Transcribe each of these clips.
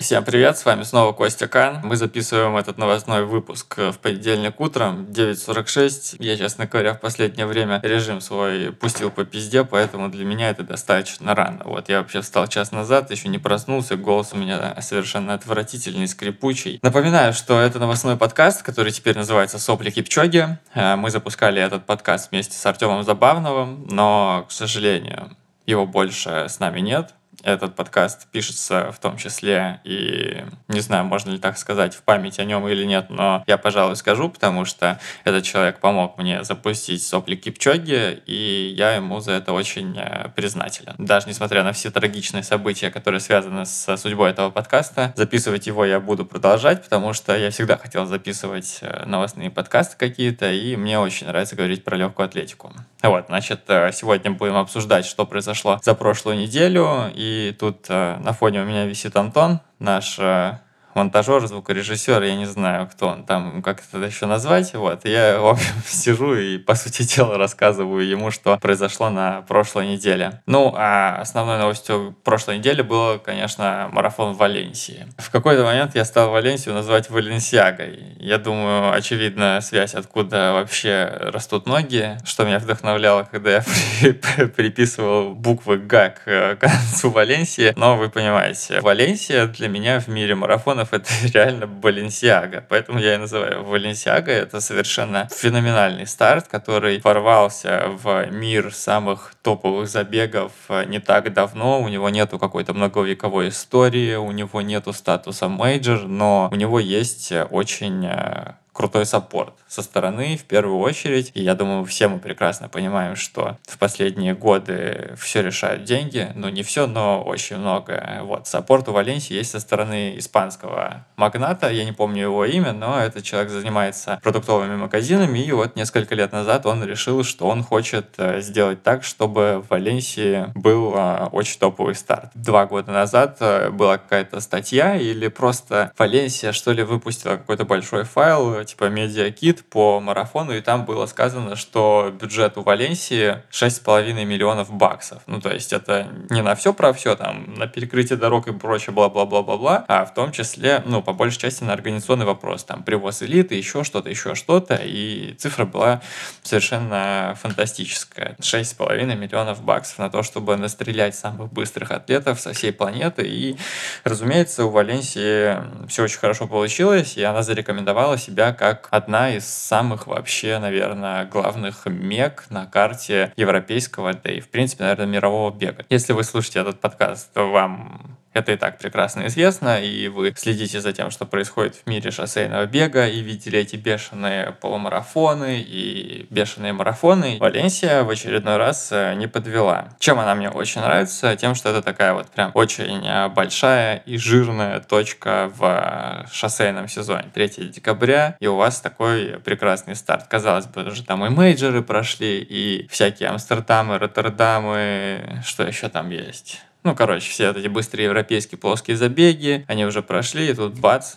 Всем привет, с вами снова Костя Кан. Мы записываем этот новостной выпуск в понедельник утром, 9.46. Я, честно говоря, в последнее время режим свой пустил по пизде, поэтому для меня это достаточно рано. Вот я вообще встал час назад, еще не проснулся, голос у меня совершенно отвратительный, скрипучий. Напоминаю, что это новостной подкаст, который теперь называется «Сопли Кипчоги». Э, мы запускали этот подкаст вместе с Артемом Забавновым, но, к сожалению, его больше с нами нет. Этот подкаст пишется в том числе и, не знаю, можно ли так сказать, в память о нем или нет, но я, пожалуй, скажу, потому что этот человек помог мне запустить сопли Кипчоги, и я ему за это очень э, признателен. Даже несмотря на все трагичные события, которые связаны с судьбой этого подкаста, записывать его я буду продолжать, потому что я всегда хотел записывать э, новостные подкасты какие-то, и мне очень нравится говорить про легкую атлетику. Вот, значит, э, сегодня будем обсуждать, что произошло за прошлую неделю, и и тут э, на фоне у меня висит Антон, наш э, монтажер, звукорежиссер, я не знаю, кто он там, как это еще назвать. Вот, я, в общем, сижу и, по сути дела, рассказываю ему, что произошло на прошлой неделе. Ну, а основной новостью прошлой недели было, конечно, марафон в Валенсии. В какой-то момент я стал Валенсию называть Валенсиагой. Я думаю, очевидно, связь, откуда вообще растут ноги, что меня вдохновляло, когда я приписывал буквы «Г» к концу Валенсии. Но вы понимаете, Валенсия для меня в мире марафона миллионов это реально Баленсиага. Поэтому я и называю Баленсиага. Это совершенно феноменальный старт, который ворвался в мир самых топовых забегов не так давно. У него нету какой-то многовековой истории, у него нету статуса major, но у него есть очень э, крутой support со стороны в первую очередь. И я думаю, все мы прекрасно понимаем, что в последние годы все решают деньги. Ну, не все, но очень много. Вот, support у Валенсии есть со стороны испанского магната. Я не помню его имя, но этот человек занимается продуктовыми магазинами. И вот несколько лет назад он решил, что он хочет э, сделать так, чтобы в Валенсии был э, очень топовый старт. Два года назад э, была какая-то статья или просто Валенсия, что ли, выпустила какой-то большой файл, типа медиакит по марафону, и там было сказано, что бюджет у Валенсии 6,5 миллионов баксов. Ну, то есть это не на все про все, там, на перекрытие дорог и прочее, бла-бла-бла-бла-бла, а в том числе, ну, по большей части на организационный вопрос, там, привоз элиты, еще что-то, еще что-то, и цифра была совершенно фантастическая. 6,5 миллионов баксов на то, чтобы настрелять самых быстрых атлетов со всей планеты, и, разумеется, у Валенсии все очень хорошо получилось, и она зарекомендовала себя как одна из самых вообще, наверное, главных мег на карте европейского, да и, в принципе, наверное, мирового бега. Если вы слушаете этот подкаст, то вам это и так прекрасно известно, и вы следите за тем, что происходит в мире шоссейного бега, и видели эти бешеные полумарафоны и бешеные марафоны. Валенсия в очередной раз э, не подвела. Чем она мне очень нравится? Тем, что это такая вот прям очень э, большая и жирная точка в э, шоссейном сезоне. 3 декабря, и у вас такой прекрасный старт. Казалось бы, уже там и мейджоры прошли, и всякие Амстердамы, Роттердамы, что еще там есть? Ну, короче, все эти быстрые европейские плоские забеги, они уже прошли, и тут бац,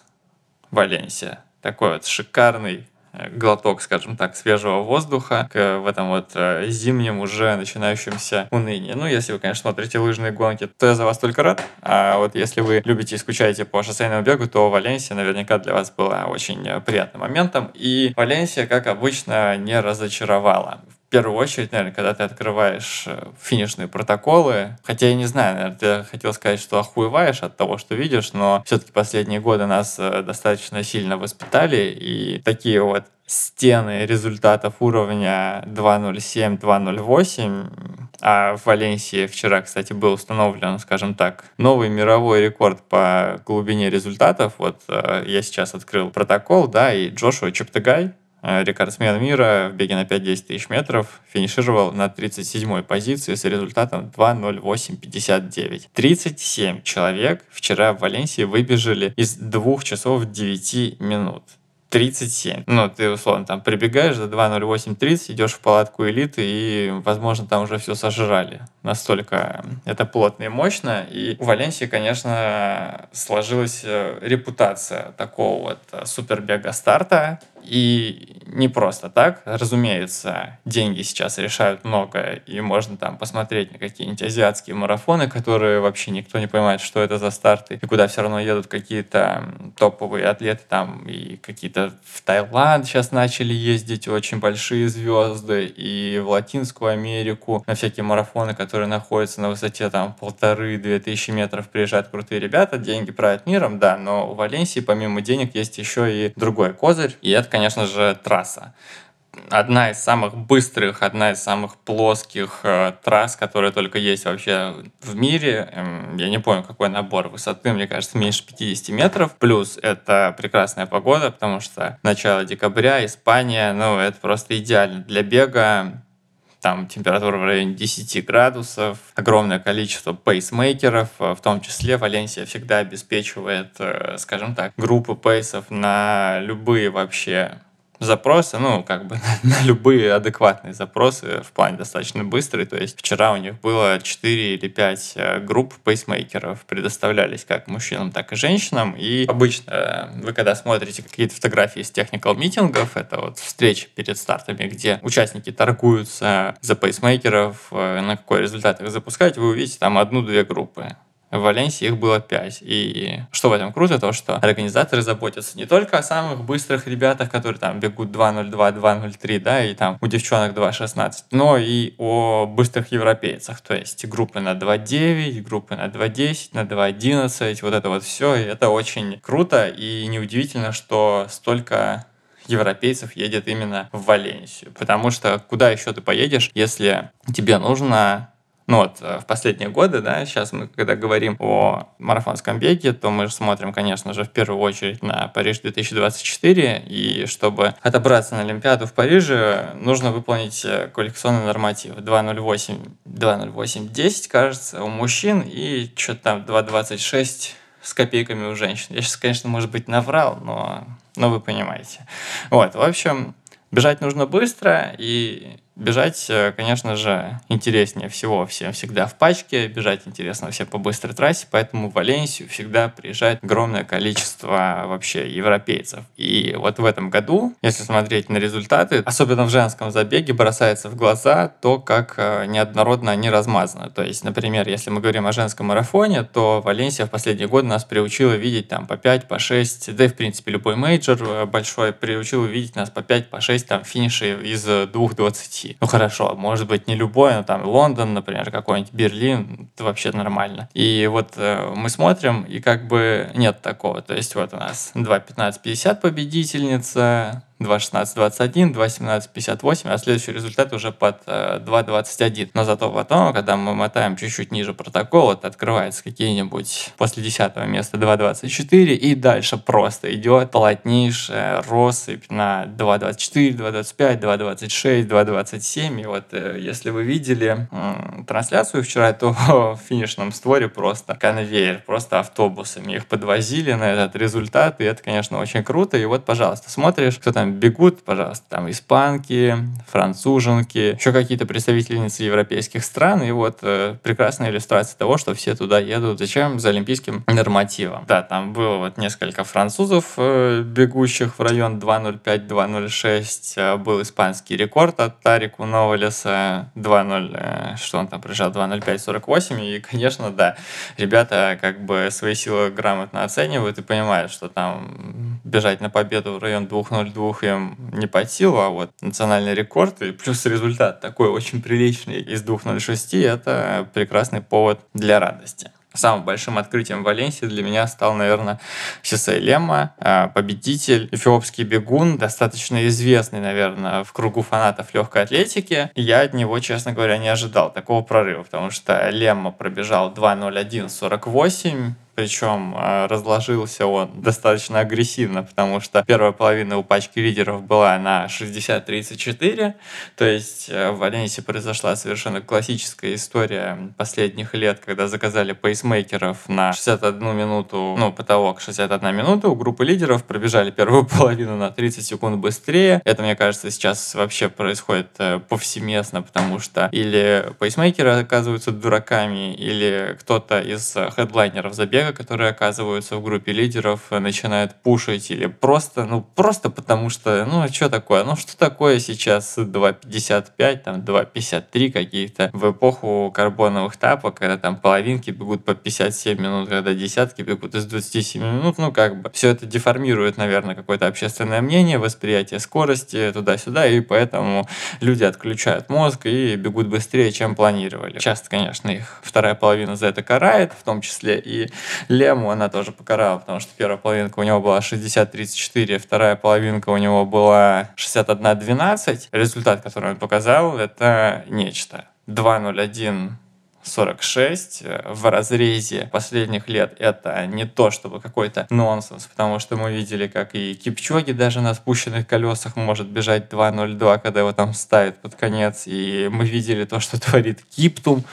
Валенсия. Такой вот шикарный э, глоток, скажем так, свежего воздуха к, в этом вот э, зимнем уже начинающемся унынии. Ну, если вы, конечно, смотрите лыжные гонки, то я за вас только рад. А вот если вы любите и скучаете по шоссейному бегу, то Валенсия наверняка для вас была очень э, приятным моментом. И Валенсия, как обычно, не разочаровала первую очередь, наверное, когда ты открываешь э, финишные протоколы, хотя я не знаю, наверное, ты хотел сказать, что охуеваешь от того, что видишь, но все-таки последние годы нас э, достаточно сильно воспитали, и такие вот стены результатов уровня 2.07, 2.08, а в Валенсии вчера, кстати, был установлен, скажем так, новый мировой рекорд по глубине результатов. Вот э, я сейчас открыл протокол, да, и Джошуа Чептегай, Э, рекордсмен мира в беге на 5-10 тысяч метров, финишировал на 37-й позиции с результатом 2.08.59. 37 человек вчера в Валенсии выбежали из 2 часов 9 минут. 37. Ну, ты, условно, там прибегаешь за 2.08.30, идешь в палатку элиты, и, возможно, там уже все сожрали. Настолько это плотно и мощно. И у Валенсии, конечно, сложилась э, репутация такого вот э, супербега старта, И не просто так. Разумеется, деньги сейчас решают многое, и можно там посмотреть на какие-нибудь азиатские марафоны, которые вообще никто не понимает, что это за старты, и куда все равно едут какие-то топовые атлеты там, и какие-то в Таиланд сейчас начали ездить очень большие звезды, и в Латинскую Америку на всякие марафоны, которые находятся на высоте там полторы-две тысячи метров, приезжают крутые ребята, деньги правят миром, да, но в Валенсии помимо денег есть еще и другой козырь, и это, конечно же, трасса одна из самых быстрых, одна из самых плоских э, трасс, которые только есть вообще в мире. Эм, я не помню, какой набор высоты, мне кажется, меньше 50 метров. Плюс это прекрасная погода, потому что начало декабря, Испания, ну, это просто идеально для бега. Там температура в районе 10 градусов, огромное количество пейсмейкеров, в том числе Валенсия всегда обеспечивает, э, скажем так, группы пейсов на любые вообще запросы, ну, как бы на любые адекватные запросы в плане достаточно быстрые. То есть вчера у них было 4 или 5 э, групп пейсмейкеров, предоставлялись как мужчинам, так и женщинам. И обычно э, вы когда смотрите какие-то фотографии из техникал митингов, это вот встречи перед стартами, где участники торгуются за пейсмейкеров, э, на какой результат их запускать, вы увидите там одну-две группы. В Валенсии их было 5. И что в этом круто, то что организаторы заботятся не только о самых быстрых ребятах, которые там бегут 2.02, 2.03, да, и там у девчонок 2.16, но и о быстрых европейцах, то есть группы на 2.9, группы на 2.10, на 2.11, вот это вот все, и это очень круто, и неудивительно, что столько европейцев едет именно в Валенсию. Потому что куда еще ты поедешь, если тебе нужно ну вот, э, в последние годы, да, сейчас мы, когда говорим о марафонском беге, то мы же смотрим, конечно же, в первую очередь на Париж 2024, и чтобы отобраться на Олимпиаду в Париже, нужно выполнить э, коллекционный норматив 2.08, 2.08.10, кажется, у мужчин, и что-то там 2.26 с копейками у женщин. Я сейчас, конечно, может быть, наврал, но, но вы понимаете. Вот, в общем, бежать нужно быстро, и Бежать, э, конечно же, интереснее всего всем всегда в пачке, бежать интересно всем по быстрой трассе, поэтому в Валенсию всегда приезжает огромное количество вообще европейцев. И вот в этом году, если смотреть на результаты, особенно в женском забеге, бросается в глаза то, как э, неоднородно они размазаны. То есть, например, если мы говорим о женском марафоне, то Валенсия в последние годы нас приучила видеть там по 5, по 6, да и в принципе любой major э, большой приучил видеть нас по 5, по 6 там финиши из 2.20 России. Ну хорошо, может быть не любой, но там Лондон, например, какой-нибудь Берлин, это вообще нормально. И вот э, мы смотрим, и как бы нет такого. То есть вот у нас 2.15.50 победительница, 2.16.21, 2.17.58, а следующий результат уже под э, 2.21. Но зато потом, когда мы мотаем чуть-чуть ниже протокола, это открывается какие-нибудь после 10 места 2.24, и дальше просто идет полотнейшая россыпь на 2.24, 2.25, 2.26, 2.27. И вот э, если вы видели э, трансляцию вчера, то в финишном створе просто конвейер, просто автобусами их подвозили на этот результат, и это, конечно, очень круто. И вот, пожалуйста, смотришь, кто там бегут, пожалуйста, там испанки, француженки, еще какие-то представительницы европейских стран, и вот э, прекрасная иллюстрация того, что все туда едут. Зачем? За олимпийским нормативом. Да, там было вот несколько французов, э, бегущих в район 2.05-2.06, э, был испанский рекорд от Тарику Новолеса 2.0, э, что он там проезжал, 2.05-48, и, конечно, да, ребята как бы свои силы грамотно оценивают и понимают, что там бежать на победу в район 2.02 им не под силу, а вот национальный рекорд и плюс результат такой очень приличный из 2.06, это прекрасный повод для радости. Самым большим открытием в Валенсии для меня стал, наверное, Сисей Лема, а, победитель, эфиопский бегун, достаточно известный, наверное, в кругу фанатов легкой атлетики. Я от него, честно говоря, не ожидал такого прорыва, потому что Лемма пробежал 2.01.48, причем э, разложился он достаточно агрессивно, потому что первая половина у пачки лидеров была на 60-34, то есть э, в Валенсии произошла совершенно классическая история последних лет, когда заказали пейсмейкеров на 61 минуту, ну, потолок 61 минута, у группы лидеров пробежали первую половину на 30 секунд быстрее. Это, мне кажется, сейчас вообще происходит э, повсеместно, потому что или пейсмейкеры оказываются дураками, или кто-то из хедлайнеров забегает человека, которые оказываются в группе лидеров, начинают пушить или просто, ну, просто потому что, ну, что такое? Ну, что такое сейчас 2.55, там, 2.53 какие-то в эпоху карбоновых тапок, когда там половинки бегут по 57 минут, когда десятки бегут из 27 минут, ну, как бы, все это деформирует, наверное, какое-то общественное мнение, восприятие скорости туда-сюда, и поэтому люди отключают мозг и бегут быстрее, чем планировали. Часто, конечно, их вторая половина за это карает, в том числе и Лему она тоже покарала, потому что первая половинка у него была 60-34, вторая половинка у него была 61-12. Результат, который он показал, это нечто. 2.01 46 э, в разрезе последних лет это не то чтобы какой-то нонсенс, потому что мы видели, как и Кипчоги даже на спущенных колесах может бежать 2.02, когда его там ставят под конец, и мы видели то, что творит Киптум,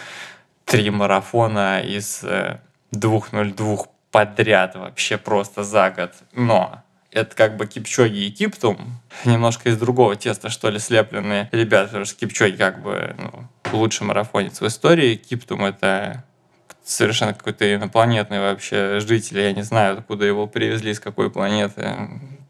три марафона из 2.02 э, подряд вообще просто за год, но это как бы Кипчоги и Киптум, немножко из другого теста, что ли, слепленные ребята, потому что Кипчоги как бы ну, лучший марафонец в истории, Киптум это совершенно какой-то инопланетный вообще житель, я не знаю, откуда его привезли, с какой планеты,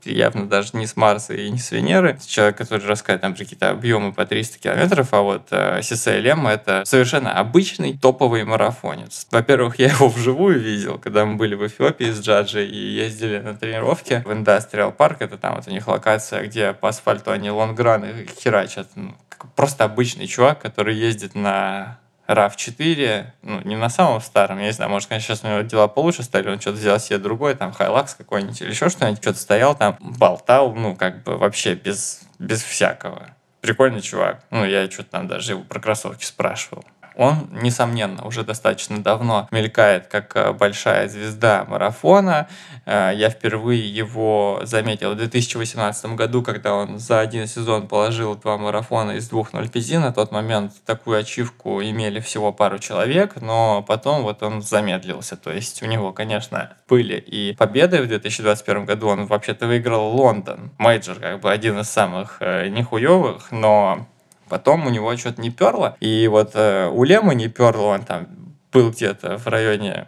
явно даже не с Марса и не с Венеры. Человек, который рассказывает там какие-то объемы по 300 километров, а вот э, Лемма это совершенно обычный топовый марафонец. Во-первых, я его вживую видел, когда мы были в Эфиопии с Джаджи и ездили на тренировке в Industrial Park, это там вот у них локация, где по асфальту они long run ы херачат. Ну, просто обычный чувак, который ездит на RAV4, ну, не на самом старом, я не знаю, может, конечно, сейчас у него дела получше стали, он что-то взял себе другой, там, Hilux какой-нибудь или еще что-нибудь, что-то стоял там, болтал, ну, как бы вообще без, без всякого. Прикольный чувак. Ну, я что-то там даже его про кроссовки спрашивал. Он, несомненно, уже достаточно давно мелькает как э, большая звезда марафона. Э, я впервые его заметил в 2018 году, когда он за один сезон положил два марафона из двух 0.5. На тот момент такую ачивку имели всего пару человек, но потом вот он замедлился. То есть у него, конечно, были и победы в 2021 году. Он вообще-то выиграл Лондон. Major как бы один из самых э, нехуевых, но Потом у него что-то не перло. И вот э, у Лема не перло, он там был где-то в районе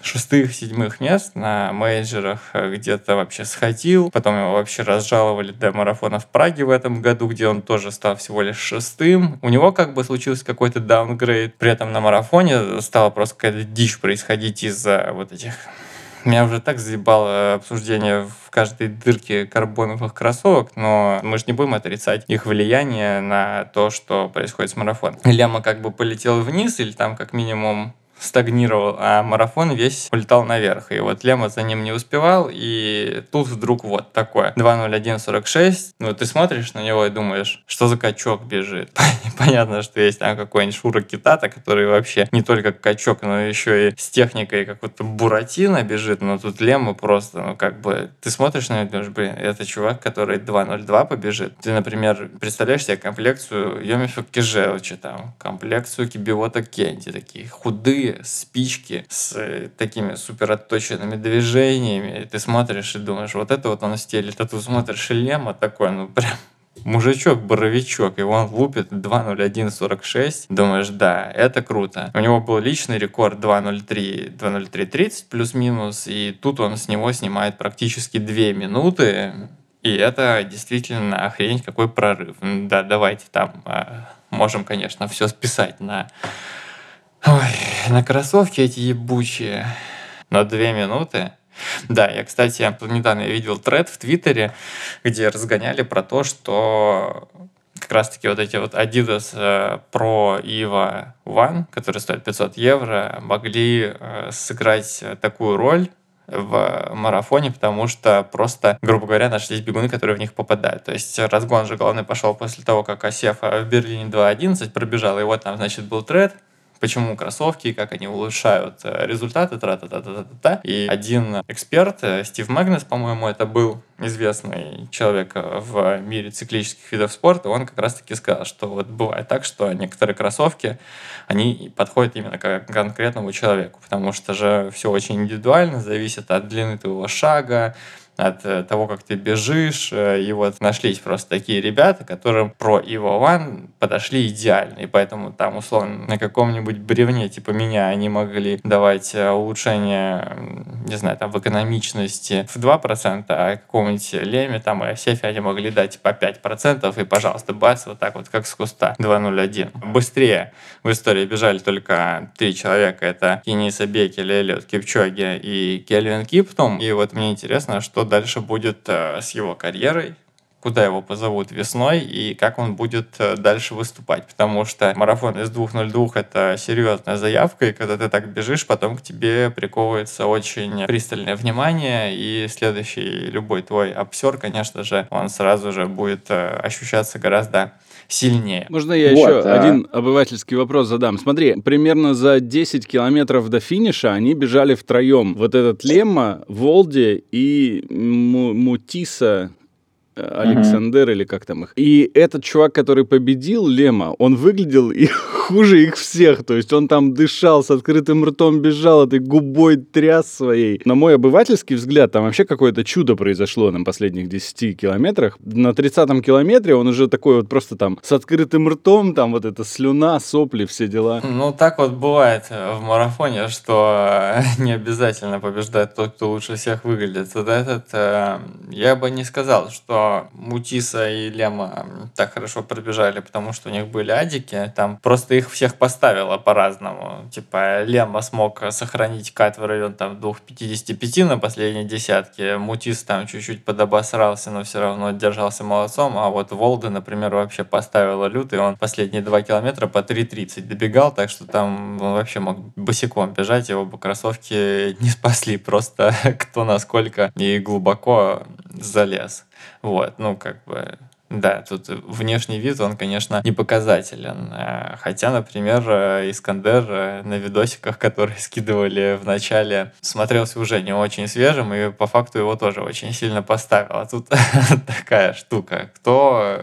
шестых, седьмых мест на мейджерах э, где-то вообще сходил. Потом его вообще разжаловали до марафона в Праге в этом году, где он тоже стал всего лишь шестым. У него как бы случился какой-то даунгрейд. При этом на марафоне стала просто какая-то дичь происходить из-за вот этих меня уже так заебало обсуждение в каждой дырке карбоновых кроссовок, но мы же не будем отрицать их влияние на то, что происходит с марафоном. Ляма как бы полетел вниз, или там как минимум стагнировал, а марафон весь улетал наверх. И вот Лема за ним не успевал, и тут вдруг вот такое. 2.01.46. Ну, ты смотришь на него и думаешь, что за качок бежит. Понятно, что есть там какой-нибудь Шура Китата, который вообще не только качок, но еще и с техникой какой-то Буратино бежит. Но тут Лема просто, ну, как бы, ты смотришь на него и думаешь, блин, это чувак, который 2.02 побежит. Ты, например, представляешь себе комплекцию Йомифа Кижелыча, там, комплекцию Кибиота Кенти, такие худые, спички с э, такими супер отточенными движениями. И ты смотришь и думаешь, вот это вот он стелит. А ты смотришь шлема такой, ну прям мужичок, боровичок, и он лупит 2.01.46. Думаешь, да, это круто. У него был личный рекорд 2.03, 2.03.30 плюс-минус, и тут он с него снимает практически 2 минуты. И это действительно охренеть какой прорыв. Да, давайте там а, можем, конечно, все списать на Ой, на кроссовки эти ебучие. На две минуты. Да, я, кстати, недавно я видел тред в Твиттере, где разгоняли про то, что как раз-таки вот эти вот Adidas э, Pro EVO One, которые стоят 500 евро, могли э, сыграть такую роль в марафоне, потому что просто, грубо говоря, нашлись бегуны, которые в них попадают. То есть разгон же главный пошел после того, как Асефа в Берлине 2.11 пробежал, и вот там, значит, был тред, почему кроссовки, как они улучшают э, результаты, тра та та та та та И один эксперт, э, Стив Магнес, по-моему, это был известный человек э, в мире циклических видов спорта, он как раз-таки сказал, что вот бывает так, что некоторые кроссовки, они подходят именно к конкретному человеку, потому что же все очень индивидуально, зависит от длины твоего шага, от э, того, как ты бежишь. Э, и вот нашлись просто такие ребята, которым про Evo One подошли идеально. И поэтому там, условно, на каком-нибудь бревне типа меня они могли давать э, улучшение, не знаю, там в экономичности в 2%, а какому-нибудь леме там и сефе они могли дать по 5%, и, пожалуйста, бац, вот так вот, как с куста, 2.01. Быстрее в истории бежали только три человека. Это Кениса Бекель, Эллиот Кипчоги и Кельвин Киптум. И вот мне интересно, что дальше будет э, с его карьерой, куда его позовут весной и как он будет э, дальше выступать. Потому что марафон из 2.02 это серьезная заявка, и когда ты так бежишь, потом к тебе приковывается очень пристальное внимание, и следующий любой твой обсер, конечно же, он сразу же будет э, ощущаться гораздо сильнее. Можно я вот, еще а... один обывательский вопрос задам? Смотри, примерно за 10 километров до финиша они бежали втроем. Вот этот Лемма, Волди и Мутиса, Александр mm-hmm. или как там их. И этот чувак, который победил Лема, он выглядел и хуже их всех. То есть он там дышал, с открытым ртом бежал, этой губой тряс своей. На мой обывательский взгляд, там вообще какое-то чудо произошло на последних 10 километрах. На 30-м километре он уже такой вот просто там с открытым ртом, там вот эта слюна, сопли, все дела. Ну, так вот бывает в марафоне, что не обязательно побеждает тот, кто лучше всех выглядит. Вот этот, э, я бы не сказал, что Мутиса и Лема так хорошо пробежали, потому что у них были адики. Там просто их всех поставило по-разному. Типа Лема смог сохранить кат в район там 2.55 на последней десятке. Мутис там чуть-чуть подобосрался, но все равно держался молодцом. А вот Волда, например, вообще поставила лютый. Он последние два километра по 3.30 добегал, так что там он вообще мог босиком бежать. Его бы кроссовки не спасли просто кто насколько и глубоко залез. Вот, ну, как бы, да, тут внешний вид, он, конечно, не показателен. Э, хотя, например, э, Искандер э, на видосиках, которые скидывали в начале, смотрелся уже не очень свежим, и по факту его тоже очень сильно поставил. А тут такая штука. Кто,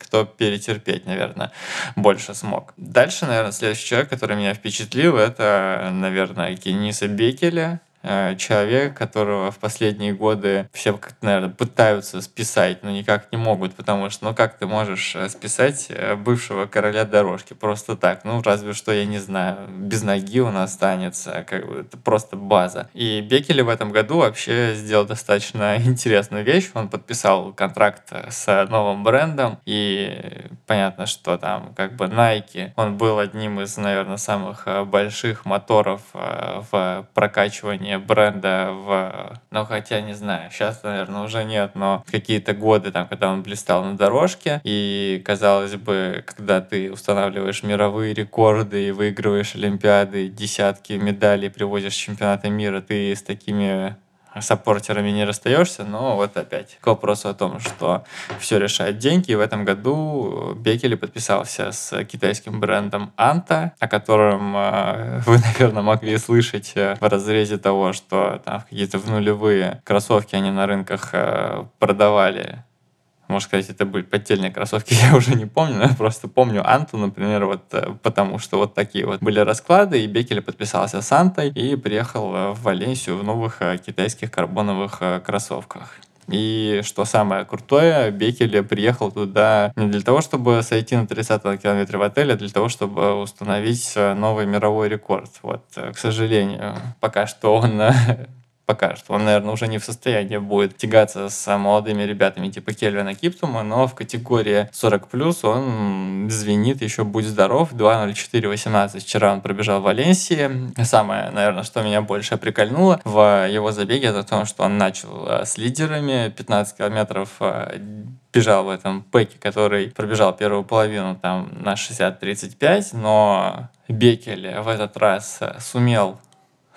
кто перетерпеть, наверное, больше смог. Дальше, наверное, следующий человек, который меня впечатлил, это, наверное, Кениса Бекеля человек, которого в последние годы все, наверное, пытаются списать, но никак не могут, потому что, ну как ты можешь э, списать э, бывшего короля дорожки просто так? Ну, разве что, я не знаю, без ноги он останется, как бы это просто база. И Бекели в этом году вообще сделал достаточно интересную вещь. Он подписал контракт с новым брендом, и понятно, что там как бы Nike, он был одним из, наверное, самых больших моторов в прокачивании влияние бренда в... Ну, хотя, не знаю, сейчас, наверное, уже нет, но какие-то годы, там, когда он блистал на дорожке, и, казалось бы, когда ты устанавливаешь мировые рекорды и выигрываешь Олимпиады, десятки медалей, привозишь чемпионаты мира, ты с такими саппортерами не расстаешься, но вот опять к вопросу о том, что все решает деньги. И в этом году Бекели подписался с китайским брендом Анта, о котором э, вы, наверное, могли слышать э, в разрезе того, что там какие-то в нулевые кроссовки они на рынках э, продавали можно сказать, это были поддельные кроссовки, я уже не помню, но я просто помню Анту, например, вот э, потому что вот такие вот были расклады, и Бекель подписался с Антой и приехал э, в Валенсию в новых э, китайских карбоновых кроссовках. И что самое крутое, Бекель приехал туда не для того, чтобы сойти на 30 километре в отеле, а для того, чтобы установить новый мировой рекорд. Вот, к сожалению, пока что он пока что. Он, наверное, уже не в состоянии будет тягаться с молодыми ребятами типа Кельвина Киптума, но в категории 40+, он звенит еще «Будь здоров», 2.04.18. Вчера он пробежал в Валенсии. Самое, наверное, что меня больше прикольнуло в его забеге, это то, что он начал э, с лидерами, 15 километров э, бежал в этом пэке, который пробежал первую половину там на 60-35, но Бекель в этот раз э, сумел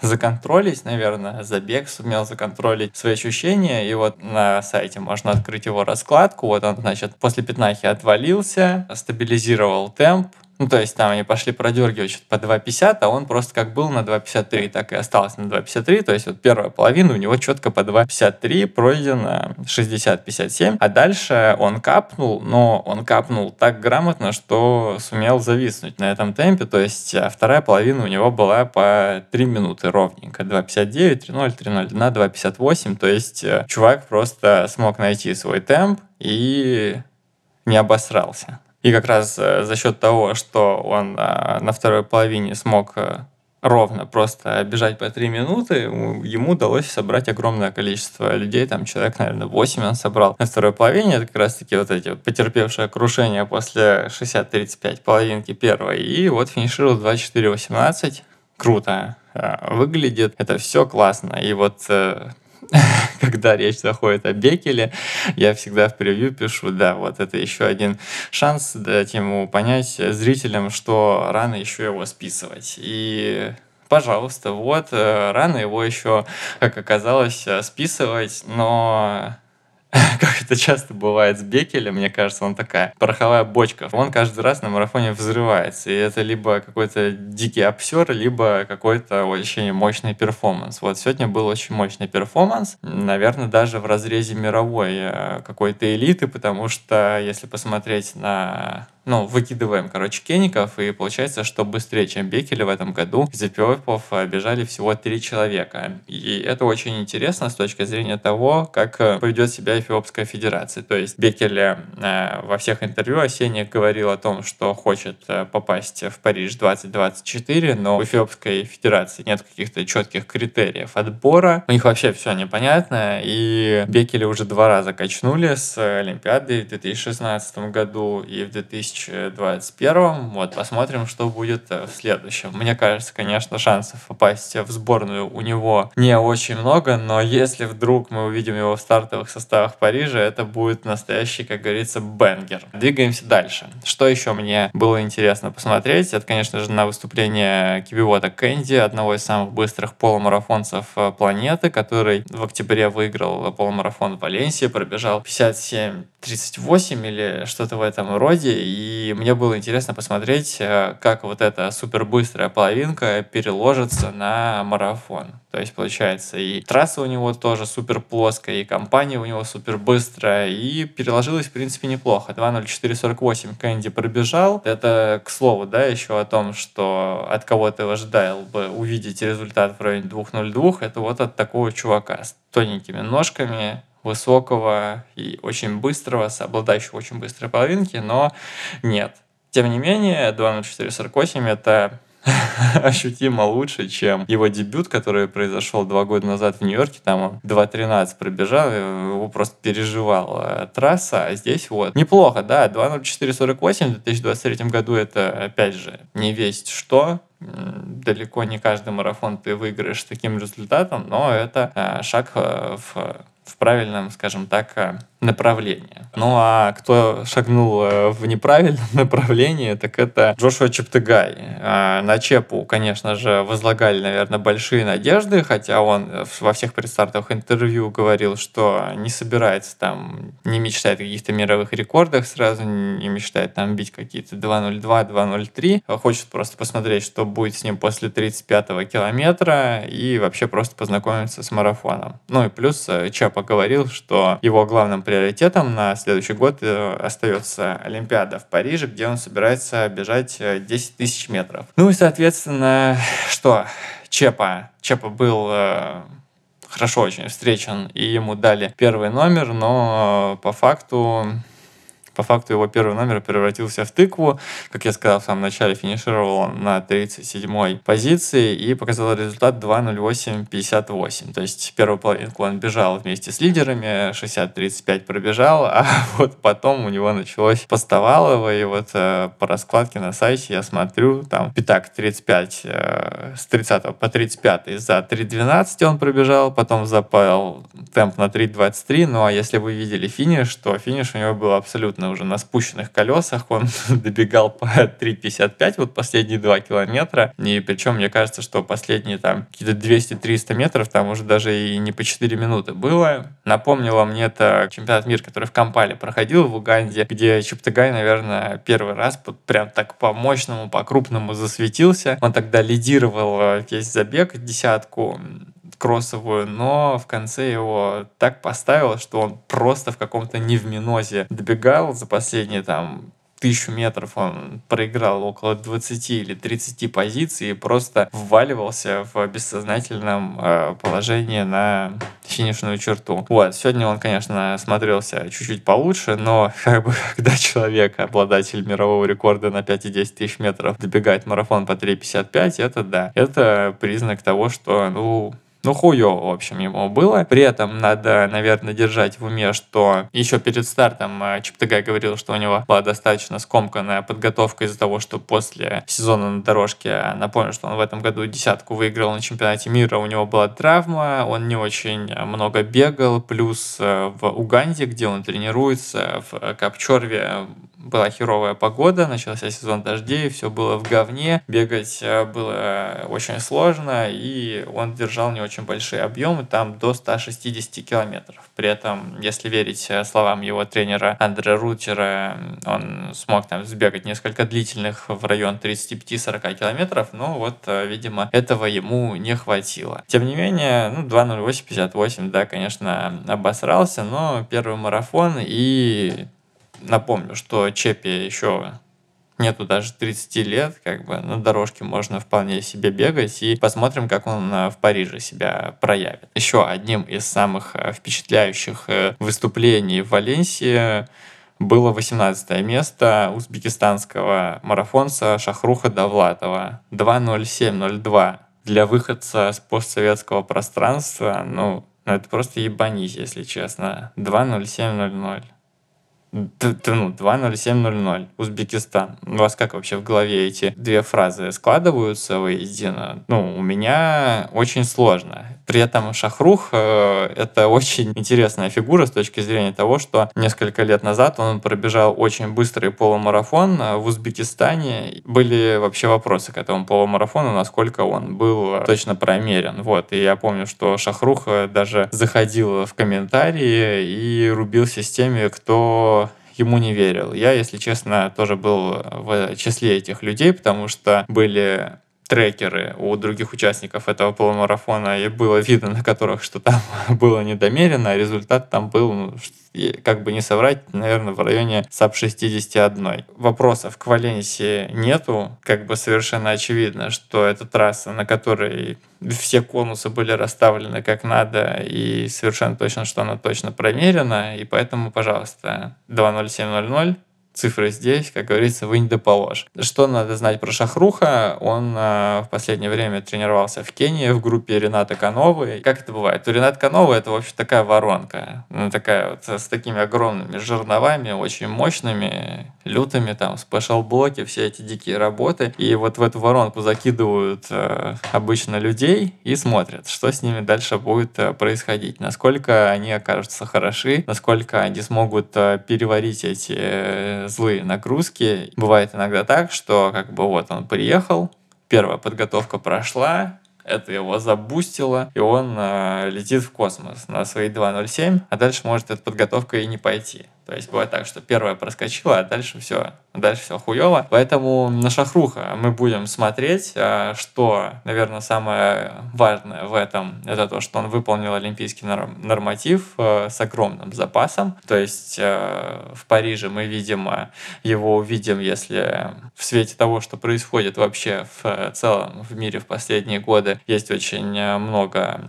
законтролить, наверное, забег, сумел законтролить свои ощущения. И вот на сайте можно открыть его раскладку. Вот он, значит, после пятнахи отвалился, стабилизировал темп, Ну, то есть там они пошли продергивать что-то по 2.50, а он просто как был на 2.53, так и остался на 2.53. То есть вот первая половина у него четко по 2.53 пройдено 60-57. А дальше он капнул, но он капнул так грамотно, что сумел зависнуть на этом темпе. То есть а вторая половина у него была по 3 минуты ровненько. 2.59, 3.0, 3.0 на 2.58. То есть э, чувак просто смог найти свой темп и не обосрался. И как раз э, за счет того, что он а, на второй половине смог э, ровно просто бежать по три минуты, ему удалось собрать огромное количество людей, там человек, наверное, 8 он собрал на второй половине, это как раз таки вот эти потерпевшие крушение после 60-35 половинки первой, и вот финишировал 24-18, круто э, выглядит, это все классно, и вот когда речь заходит о Бекеле, я всегда в превью пишу, да, вот это еще один шанс дать ему понять зрителям, что рано еще его списывать. И пожалуйста, вот, э, рано его еще, как оказалось, э, списывать, но как это часто бывает с Бекелем, мне кажется, он такая пороховая бочка. Он каждый раз на марафоне взрывается. И это либо какой-то дикий обсер, либо какой-то очень мощный перформанс. Вот сегодня был очень мощный перформанс. Наверное, даже в разрезе мировой э, какой-то элиты, потому что если посмотреть на ну, выкидываем, короче, кеников, и получается, что быстрее, чем Бекеля в этом году, из эфиопов бежали всего три человека. И это очень интересно с точки зрения того, как э, поведет себя Эфиопская Федерация. То есть Бекель э, во всех интервью осенних говорил о том, что хочет э, попасть в Париж 2024, но в Эфиопской Федерации нет каких-то четких критериев отбора. У них вообще все непонятно, и Бекеля уже два раза качнули с Олимпиады в 2016 году и в 2000 2021. Вот, посмотрим, что будет э, в следующем. Мне кажется, конечно, шансов попасть в сборную у него не очень много, но если вдруг мы увидим его в стартовых составах Парижа, это будет настоящий, как говорится, бенгер. Двигаемся дальше. Что еще мне было интересно посмотреть? Это, конечно же, на выступление Кибивота Кэнди, одного из самых быстрых полумарафонцев э, планеты, который в октябре выиграл полумарафон в Валенсии, пробежал 57 38 или что-то в этом роде, и мне было интересно посмотреть, э, как вот эта супербыстрая половинка переложится на марафон. То есть, получается, и трасса у него тоже супер плоская, и компания у него супер быстрая, и переложилась, в принципе, неплохо. 2.04.48 Кэнди пробежал. Это, к слову, да, еще о том, что от кого ты ожидал бы увидеть результат в районе 2.02, это вот от такого чувака с тоненькими ножками, высокого и очень быстрого, обладающего очень быстрой половинки, но нет. Тем не менее, 2.04.48 это ощутимо лучше, чем его дебют, который произошел два года назад в Нью-Йорке. Там он 2.13 пробежал, его просто переживал трасса. А здесь вот неплохо, да, 2.04.48 в 2023 году это, опять же, не весть что, далеко не каждый марафон ты выиграешь таким результатом, но это э, шаг э, в в правильном, скажем так, э, направлении. Ну а кто шагнул э, в неправильном направлении, так это Джошуа Чептыгай. А, на Чепу, конечно же, возлагали, наверное, большие надежды, хотя он во всех предстартовых интервью говорил, что не собирается там, не мечтает о каких-то мировых рекордах сразу, не мечтает там бить какие-то 2.02, 2.03, а хочет просто посмотреть, что будет с ним после 35-го километра и вообще просто познакомиться с марафоном. Ну и плюс э, Чепа говорил, что его главным приоритетом на следующий год э, остается Олимпиада в Париже, где он собирается бежать 10 э, тысяч метров. Ну и, соответственно, что? Чепа. Чепа был э, хорошо очень встречен, и ему дали первый номер, но по факту по факту его первый номер превратился в тыкву. Как я сказал в самом начале, финишировал он на 37-й позиции и показал результат 2.08.58. То есть первую половинку он бежал вместе с лидерами, 60-35 пробежал, а вот потом у него началось поставалово, и вот э, по раскладке на сайте я смотрю, там пятак 35, э, с 30 по 35 за 3.12 он пробежал, потом запал темп на 3.23, ну а если вы видели финиш, то финиш у него был абсолютно абсолютно уже на спущенных колесах. Он добегал по 3.55 вот последние два километра. И причем мне кажется, что последние там какие-то 200-300 метров там уже даже и не по 4 минуты было. Напомнило мне это чемпионат мира, который в Кампале проходил в Уганде, где Чептыгай, наверное, первый раз прям так по мощному, по крупному засветился. Он тогда лидировал э, весь забег, десятку кроссовую, но в конце его так поставил, что он просто в каком-то невминозе добегал за последние там тысячу метров он проиграл около 20 или 30 позиций и просто вваливался в бессознательном э, положении на финишную черту. Вот, сегодня он, конечно, смотрелся чуть-чуть получше, но как бы, когда человек, обладатель мирового рекорда на 5 и 10 тысяч метров, добегает марафон по 3.55, это да, это признак того, что, ну, ну, хуёво, в общем, ему было. При этом надо, наверное, держать в уме, что еще перед стартом э, Чептыгай говорил, что у него была достаточно скомканная подготовка из-за того, что после сезона на дорожке, напомню, что он в этом году десятку выиграл на чемпионате мира, у него была травма, он не очень много бегал, плюс э, в Уганде, где он тренируется, в Капчорве была херовая погода, начался сезон дождей, все было в говне, бегать э, было очень сложно, и он держал не очень большие объемы, там до 160 километров. При этом, если верить э, словам его тренера Андре Рутера, он смог там сбегать несколько длительных в район 35-40 километров, но вот, э, видимо, этого ему не хватило. Тем не менее, ну, 2.08.58, да, конечно, обосрался, но первый марафон и Напомню, что Чепи еще нету даже 30 лет, как бы на дорожке можно вполне себе бегать, и посмотрим, как он э, в Париже себя проявит. Еще одним из самых э, впечатляющих э, выступлений в Валенсии было 18 место узбекистанского марафонца Шахруха Давлатова 2.07.02. Для выходца с постсоветского пространства, ну, ну это просто ебанись, если честно. 2.07.00 ну, 2.07.00, Узбекистан. У вас как вообще в голове эти две фразы складываются воедино? Ну, у меня очень сложно. При этом Шахрух э, — это очень интересная фигура с точки зрения того, что несколько лет назад он пробежал очень быстрый полумарафон э, в Узбекистане. Были вообще вопросы к этому полумарафону, насколько он был точно промерен. Вот. И я помню, что Шахрух э, даже заходил в комментарии и рубился с теми, кто ему не верил. Я, если честно, тоже был в числе этих людей, потому что были трекеры у других участников этого полумарафона, и было видно на которых, что там было недомерено, а результат там был ну, как бы не соврать, наверное, в районе sub 61. Вопросов к Валенсии нету. Как бы совершенно очевидно, что это трасса, на которой все конусы были расставлены как надо, и совершенно точно, что она точно промерена, и поэтому, пожалуйста, 20700 цифры здесь, как говорится, вынь да положь. Что надо знать про Шахруха? Он э, в последнее время тренировался в Кении в группе Рената Кановы. Как это бывает? У Рената Кановы это вообще такая воронка. Ну, такая вот с такими огромными жерновами, очень мощными, лютыми, там, special block и, все эти дикие работы. И вот в эту воронку закидывают э, обычно людей и смотрят, что с ними дальше будет э, происходить. Насколько они окажутся хороши, насколько они смогут э, переварить эти злые нагрузки. Бывает иногда так, что как бы вот он приехал, первая подготовка прошла, это его забустило, и он э, летит в космос на свои 2.07, а дальше может эта подготовка и не пойти. То есть бывает так, что первая проскочила, а дальше все, дальше все хуево. Поэтому на Шахруха мы будем смотреть, а, что, наверное, самое важное в этом, это то, что он выполнил олимпийский норматив э, с огромным запасом. То есть э, в Париже мы видим, э, его увидим, если в свете того, что происходит вообще в целом в мире в последние годы, есть очень много,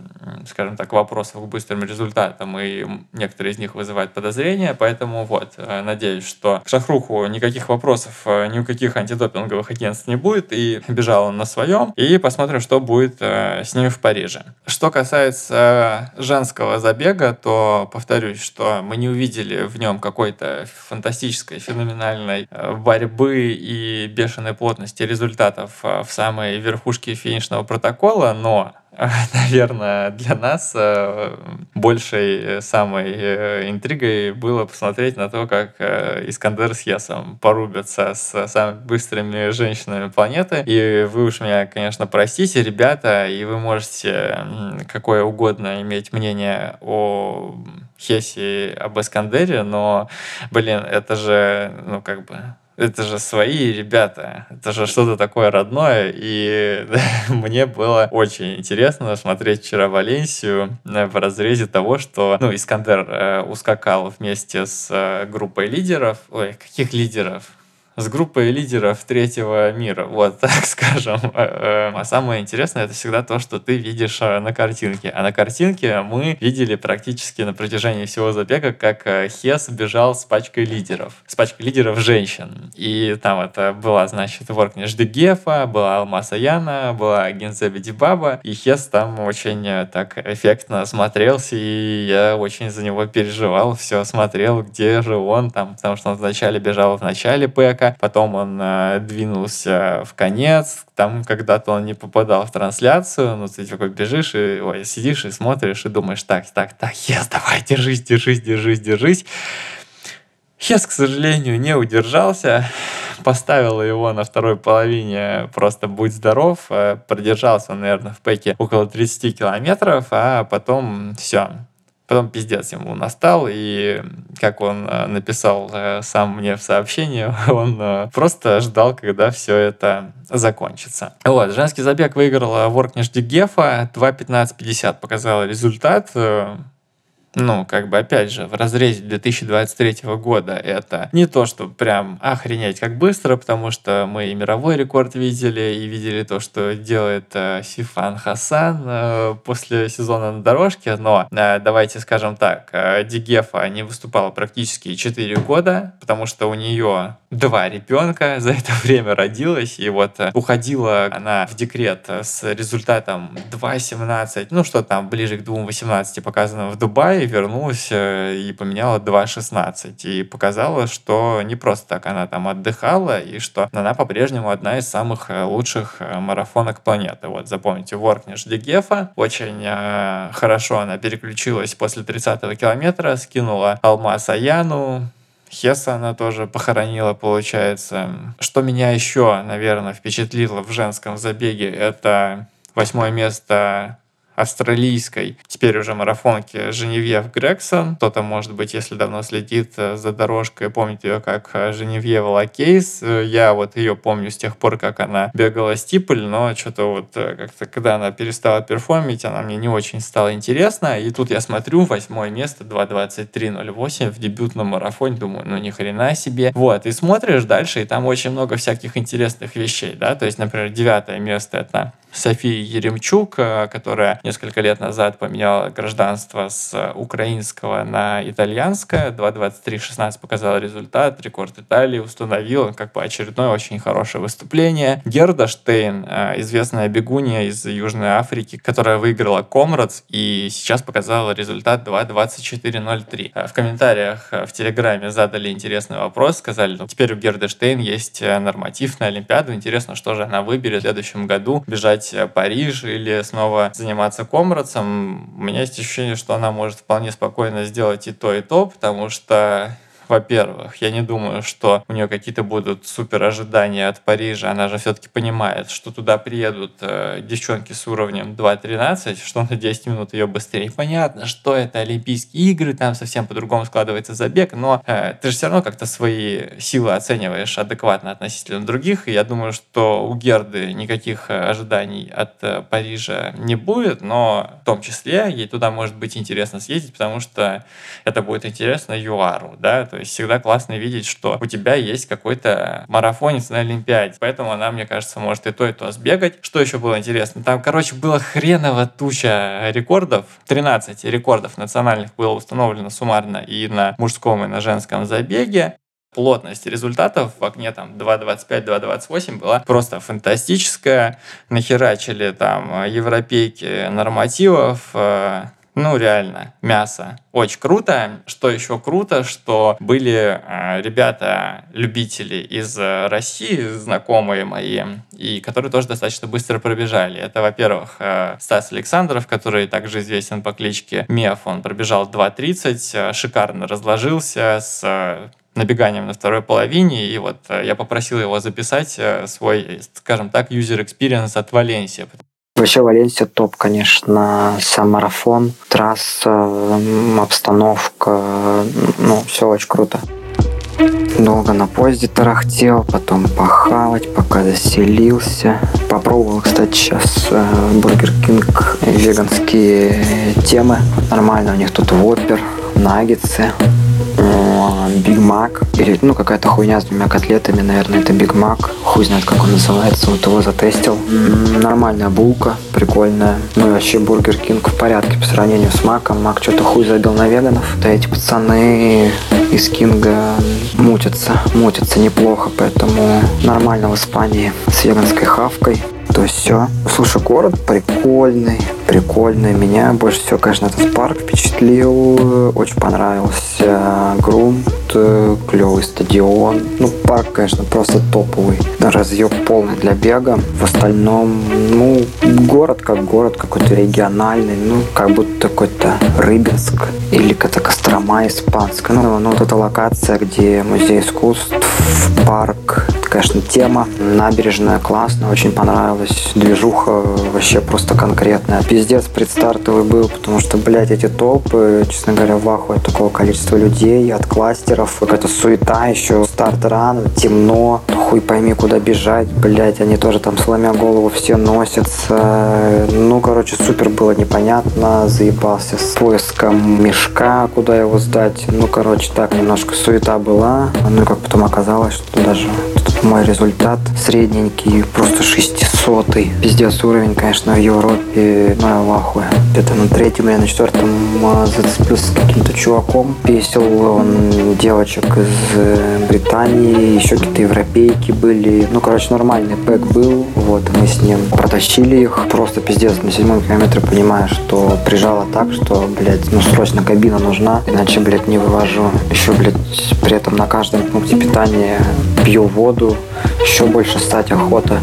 скажем так, вопросов к быстрым результатам, и некоторые из них вызывают подозрения, поэтому Поэтому вот, э, надеюсь, что к Шахруху никаких вопросов э, ни у каких антидопинговых агентств не будет, и бежал он на своем, и посмотрим, что будет э, с ним в Париже. Что касается женского забега, то повторюсь, что мы не увидели в нем какой-то фантастической, феноменальной борьбы и бешеной плотности результатов в самой верхушке финишного протокола, но наверное, для нас э, большей э, самой э, интригой было посмотреть на то, как Искандер с Ясом порубятся с самыми быстрыми женщинами планеты. И вы уж меня, конечно, простите, ребята, и вы можете какое угодно иметь мнение о Хесе, об Искандере, но, блин, это же, ну, как бы, это же свои ребята, это же что-то такое родное, и мне было очень интересно смотреть вчера Валенсию э, в разрезе того, что, ну, Искандер э, ускакал вместе с э, группой лидеров, ой, каких лидеров? С группой лидеров третьего мира, вот так скажем. Э, э, а самое интересное это всегда то, что ты видишь э, на картинке. А на картинке мы видели практически на протяжении всего забега, как Хес бежал с пачкой лидеров, с пачкой лидеров женщин. И там это была, значит, Воркнеш де Гефа, была Алмаса Яна, была Гензеби Дибаба, и Хес там очень так эффектно смотрелся, и я очень за него переживал, все смотрел, где же он там, потому что он вначале бежал в начале пэка, человека, потом он э, двинулся в конец, там когда-то он не попадал в трансляцию, ну ты такой бежишь и ой, сидишь и смотришь и думаешь, так, так, так, Хес, давай, держись, держись, держись, держись. Хес, к сожалению, не удержался, поставил его на второй половине просто «Будь здоров», э, продержался наверное, в пэке около 30 километров, а потом все, Потом пиздец ему настал, и как он э, написал э, сам мне в сообщении, он э, просто ждал, когда все это закончится. Вот, женский забег выиграла Воркнеш Дюгефа, 2.15.50 показал результат ну, как бы, опять же, в разрезе 2023 года это не то, что прям охренеть как быстро, потому что мы и мировой рекорд видели, и видели то, что делает э, Сифан Хасан э, после сезона на дорожке, но э, давайте скажем так, э, Дигефа не выступала практически 4 года, потому что у нее два ребенка за это время родилась, и вот э, уходила она в декрет с результатом 2.17, ну что там, ближе к 2.18 показано в Дубае, вернулась э, и поменяла 2.16. И показала, что не просто так она там отдыхала, и что она по-прежнему одна из самых э, лучших э, марафонок планеты. Вот запомните, Воркнеш Дегефа. Очень хорошо она переключилась после 30-го километра, скинула Алмаз Аяну, Хеса она тоже похоронила, получается. Что меня еще, наверное, впечатлило в женском забеге, это восьмое место австралийской, теперь уже марафонке Женевьев Грегсон. Кто-то, может быть, если давно следит э, за дорожкой, помнит ее как э, Женевьева Лакейс. Э, я вот ее помню с тех пор, как она бегала стипль, но что-то вот как-то, когда она перестала перформить, она мне не очень стала интересна. И тут я смотрю, восьмое место, 2.23.08 в дебютном марафоне, думаю, ну ни хрена себе. Вот, и смотришь дальше, и там очень много всяких интересных вещей, да, то есть, например, девятое место это Софии Еремчук, э, которая несколько лет назад поменяла гражданство с украинского на итальянское. 2.23.16 показал результат, рекорд Италии установил, как бы очередное очень хорошее выступление. Герда Штейн, э, известная бегунья из Южной Африки, которая выиграла Комрадс и сейчас показала результат 2.24.03. Э, в комментариях в Телеграме задали интересный вопрос, сказали, ну, теперь у Герды Штейн есть норматив на Олимпиаду, интересно, что же она выберет в следующем году, бежать э, Париж или снова заниматься комрадсом, у меня есть ощущение, что она может вполне спокойно сделать и то, и то, потому что во-первых, я не думаю, что у нее какие-то будут супер ожидания от Парижа. Она же все-таки понимает, что туда приедут э, девчонки с уровнем 2.13, что на 10 минут ее быстрее. Понятно, что это Олимпийские игры, там совсем по-другому складывается забег, но э, ты же все равно как-то свои силы оцениваешь адекватно относительно других. И я думаю, что у Герды никаких э, ожиданий от э, Парижа не будет, но в том числе ей туда может быть интересно съездить, потому что это будет интересно ЮАРу, да, то есть всегда классно видеть, что у тебя есть какой-то марафонец на Олимпиаде. Поэтому она, мне кажется, может и то, и то сбегать. Что еще было интересно? Там, короче, было хреново туча рекордов. 13 рекордов национальных было установлено суммарно и на мужском, и на женском забеге плотность результатов в окне там 2.25-2.28 была просто фантастическая. Нахерачили там европейки нормативов, э, ну, реально, мясо. Очень круто. Что еще круто, что были э, ребята-любители из э, России, знакомые мои, и которые тоже достаточно быстро пробежали. Это, во-первых, э, Стас Александров, который также известен по кличке Меф. Он пробежал 2.30, э, шикарно разложился с э, набеганием на второй половине, и вот э, я попросил его записать э, свой, скажем так, user experience от Валенсии. Вообще Валенсия топ, конечно, сам марафон, трасса, обстановка, ну, все очень круто. Долго на поезде тарахтел, потом похавать, пока заселился. Попробовал, кстати, сейчас Burger King веганские темы. Нормально у них тут Whopper, наггетсы, Big Mac, или, ну, какая-то хуйня с двумя котлетами, наверное, это Big Mac. Хуй знает, как он называется, вот его затестил. Нормальная булка, прикольная. Ну и вообще Burger King в порядке по сравнению с Маком. Мак что-то хуй забил на веганов. Да эти пацаны из Кинга мутятся, мутятся неплохо, поэтому нормально в Испании с веганской хавкой. То есть все. Слушай, город прикольный, прикольный. Меня больше всего, конечно, этот парк впечатлил. Очень понравился грунт, клевый стадион. Ну, парк, конечно, просто топовый. Разъеб полный для бега. В остальном, ну, город как город, какой-то региональный. Ну, как будто какой-то Рыбинск или какая-то Кострома испанская. Ну, ну, вот эта локация, где музей искусств, парк, конечно, тема. Набережная классно, очень понравилась. Движуха вообще просто конкретная. Пиздец предстартовый был, потому что, блядь, эти толпы, честно говоря, в ахуе такого количества людей, от кластеров, какая-то суета еще, старт рано, темно, хуй пойми, куда бежать, блядь, они тоже там сломя голову все носятся. Ну, короче, супер было непонятно, заебался с поиском мешка, куда его сдать. Ну, короче, так, немножко суета была. Ну, как потом оказалось, что даже мой результат средненький, просто 600 -й. Пиздец уровень, конечно, в Европе, ну я в ахуе. Где-то на третьем или на четвертом а, зацепился с каким-то чуваком. Песил он девочек из э, Британии, еще какие-то европейки были. Ну, короче, нормальный пэк был. Вот, мы с ним протащили их. Просто пиздец, на седьмом километре понимаю, что прижало так, что, блядь, ну срочно кабина нужна, иначе, блядь, не вывожу. Еще, блядь, при этом на каждом пункте питания пью воду, еще больше стать охота.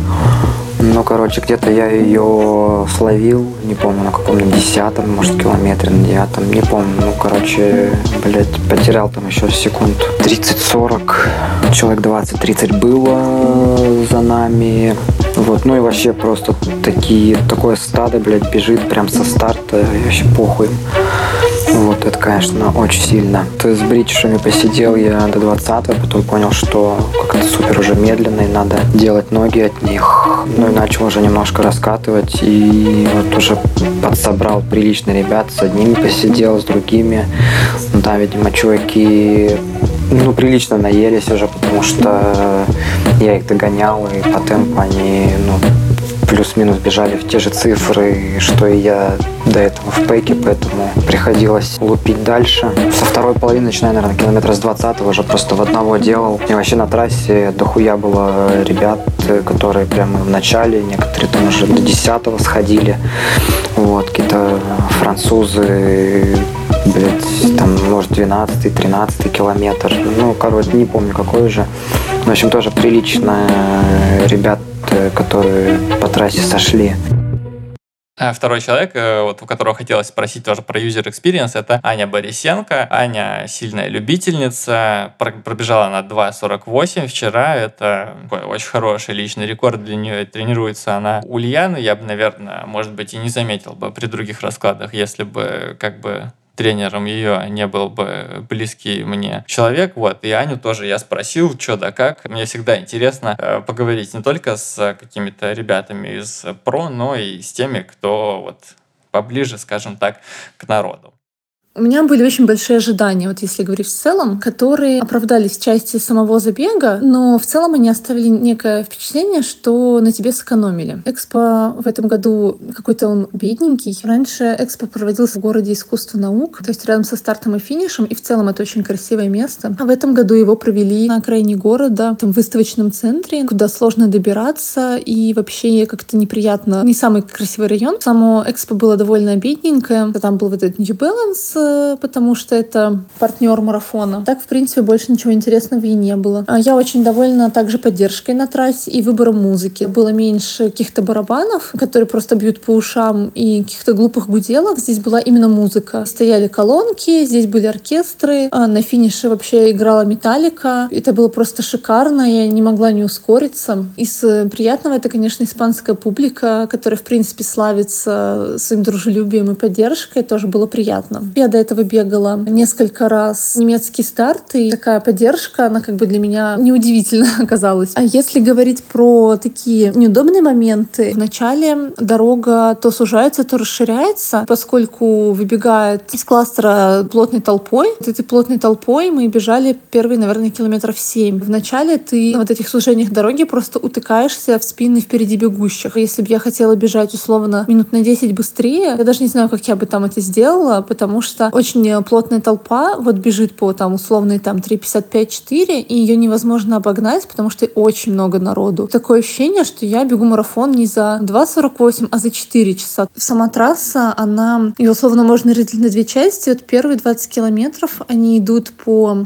Ну, короче, где-то я ее словил, не помню, на каком, на десятом, может, километре, на девятом, не помню. Ну, короче, блядь, потерял там еще секунд 30-40, человек 20-30 было за нами. Вот, ну и вообще просто такие, такое стадо, блядь, бежит прям со старта, и вообще похуй. Вот это, конечно, очень сильно. То с бритишами посидел я до 20 потом понял, что как-то супер уже медленно, и надо делать ноги от них. Ну и начал уже немножко раскатывать, и вот уже подсобрал прилично ребят, с одними посидел, с другими. Ну да, видимо, чуваки ну, прилично наелись уже, потому что я их догонял, и по темпу они, ну, плюс-минус бежали в те же цифры, что и я до этого в пейке, поэтому приходилось лупить дальше. Со второй половины, начиная, наверное, километра с 20 уже просто в одного делал. И вообще на трассе дохуя было ребят, которые прямо в начале, некоторые там уже до 10 сходили. Вот, какие-то французы, блядь, там, может, 12-13 километр. Ну, короче, не помню, какой же. В общем, тоже прилично ребят Э, которые по трассе сошли. А второй человек, э, вот, у которого хотелось спросить тоже про user experience, это Аня Борисенко. Аня сильная любительница, пробежала на 2.48 вчера. Это очень хороший личный рекорд для нее. Тренируется она у Ульяны. Я бы, наверное, может быть, и не заметил бы при других раскладах, если бы как бы тренером ее не был бы близкий мне человек. Вот. И Аню тоже я спросил, что да как. Мне всегда интересно э, поговорить не только с какими-то ребятами из ПРО, но и с теми, кто вот поближе, скажем так, к народу. У меня были очень большие ожидания, вот если говорить в целом, которые оправдались в части самого забега, но в целом они оставили некое впечатление, что на тебе сэкономили. Экспо в этом году какой-то он бедненький. Раньше Экспо проводился в городе искусства наук, то есть рядом со стартом и финишем, и в целом это очень красивое место. А в этом году его провели на окраине города, там в выставочном центре, куда сложно добираться, и вообще как-то неприятно. Не самый красивый район. Само Экспо было довольно бедненькое. Там был вот этот New Balance, потому что это партнер марафона. Так, в принципе, больше ничего интересного и не было. А я очень довольна также поддержкой на трассе и выбором музыки. Было меньше каких-то барабанов, которые просто бьют по ушам, и каких-то глупых гуделок. Здесь была именно музыка. Стояли колонки, здесь были оркестры. А на финише вообще играла металлика. Это было просто шикарно. Я не могла не ускориться. Из приятного это, конечно, испанская публика, которая, в принципе, славится своим дружелюбием и поддержкой. Тоже было приятно. Я до этого бегала несколько раз немецкий старт, и такая поддержка, она как бы для меня неудивительно оказалась. А если говорить про такие неудобные моменты, вначале дорога то сужается, то расширяется, поскольку выбегает из кластера плотной толпой. Вот этой плотной толпой мы бежали первые, наверное, километров семь. Вначале ты на вот этих сужениях дороги просто утыкаешься в спины впереди бегущих. Если бы я хотела бежать условно минут на 10 быстрее, я даже не знаю, как я бы там это сделала, потому что очень плотная толпа вот бежит по там условной там 3.55-4, и ее невозможно обогнать, потому что очень много народу. Такое ощущение, что я бегу марафон не за 2.48, а за 4 часа. Сама трасса, она, ее условно можно разделить на две части. Вот первые 20 километров, они идут по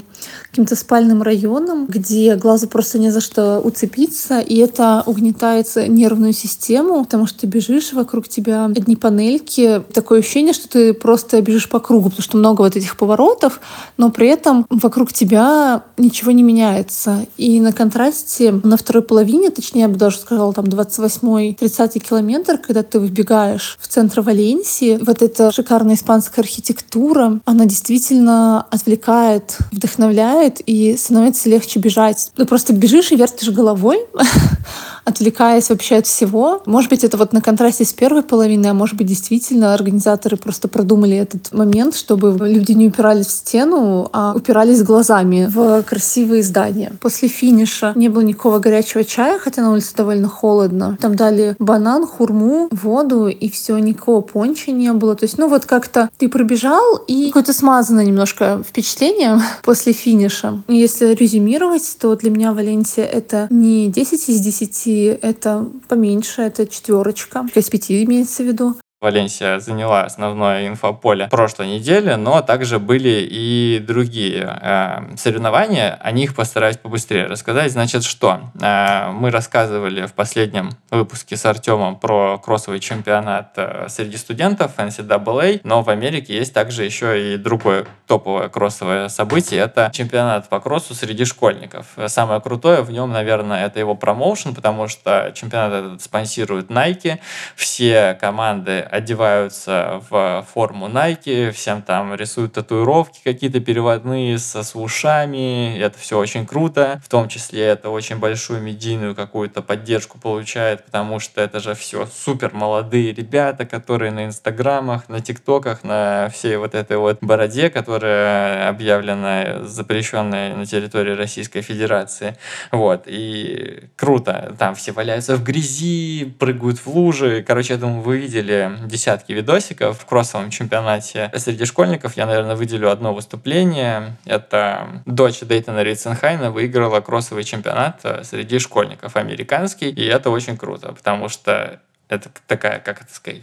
каким-то спальным районам, где глазу просто не за что уцепиться, и это угнетает нервную систему, потому что ты бежишь, вокруг тебя одни панельки, такое ощущение, что ты просто бежишь по кругу, потому что много вот этих поворотов, но при этом вокруг тебя ничего не меняется. И на контрасте на второй половине, точнее, я бы даже сказала, там 28-30 километр, когда ты выбегаешь в центр Валенсии, вот эта шикарная испанская архитектура, она действительно отвлекает, вдохновляет, помогает, и становится легче бежать. Ну, просто бежишь и вертишь головой, отвлекаясь вообще от всего. Может быть, это вот на контрасте с первой половиной, а может быть, действительно организаторы просто продумали этот момент, чтобы люди не упирались в стену, а упирались глазами в красивые здания. После финиша не было никакого горячего чая, хотя на улице довольно холодно. Там дали банан, хурму, воду, и все, никакого понча не было. То есть, ну вот как-то ты пробежал, и какое-то смазанное немножко впечатление после финиша. Если резюмировать, то для меня Валенсия — это не 10 из 10, это поменьше, это четверочка. Из пяти имеется в виду. Валенсия заняла основное инфополе прошлой недели, но также были и другие э, соревнования. О них постараюсь побыстрее рассказать. Значит, что? Э, мы рассказывали в последнем выпуске с Артемом про кроссовый чемпионат э, среди студентов NCAA, но в Америке есть также еще и другое топовое кроссовое событие. Это чемпионат по кроссу среди школьников. Самое крутое в нем, наверное, это его промоушен, потому что чемпионат этот спонсирует Nike. Все команды одеваются в форму Nike, всем там рисуют татуировки какие-то переводные со, с ушами, это все очень круто, в том числе это очень большую медийную какую-то поддержку получает, потому что это же все супер молодые ребята, которые на инстаграмах, на тиктоках, на всей вот этой вот бороде, которая объявлена запрещенной на территории Российской Федерации. Вот, и круто, там все валяются в грязи, прыгают в лужи, короче, я думаю, вы видели десятки видосиков в кроссовом чемпионате среди школьников. Я, наверное, выделю одно выступление. Это дочь Дейтона Ритценхайна выиграла кроссовый чемпионат э, среди школьников американский. И это очень круто, потому что это такая, как это сказать,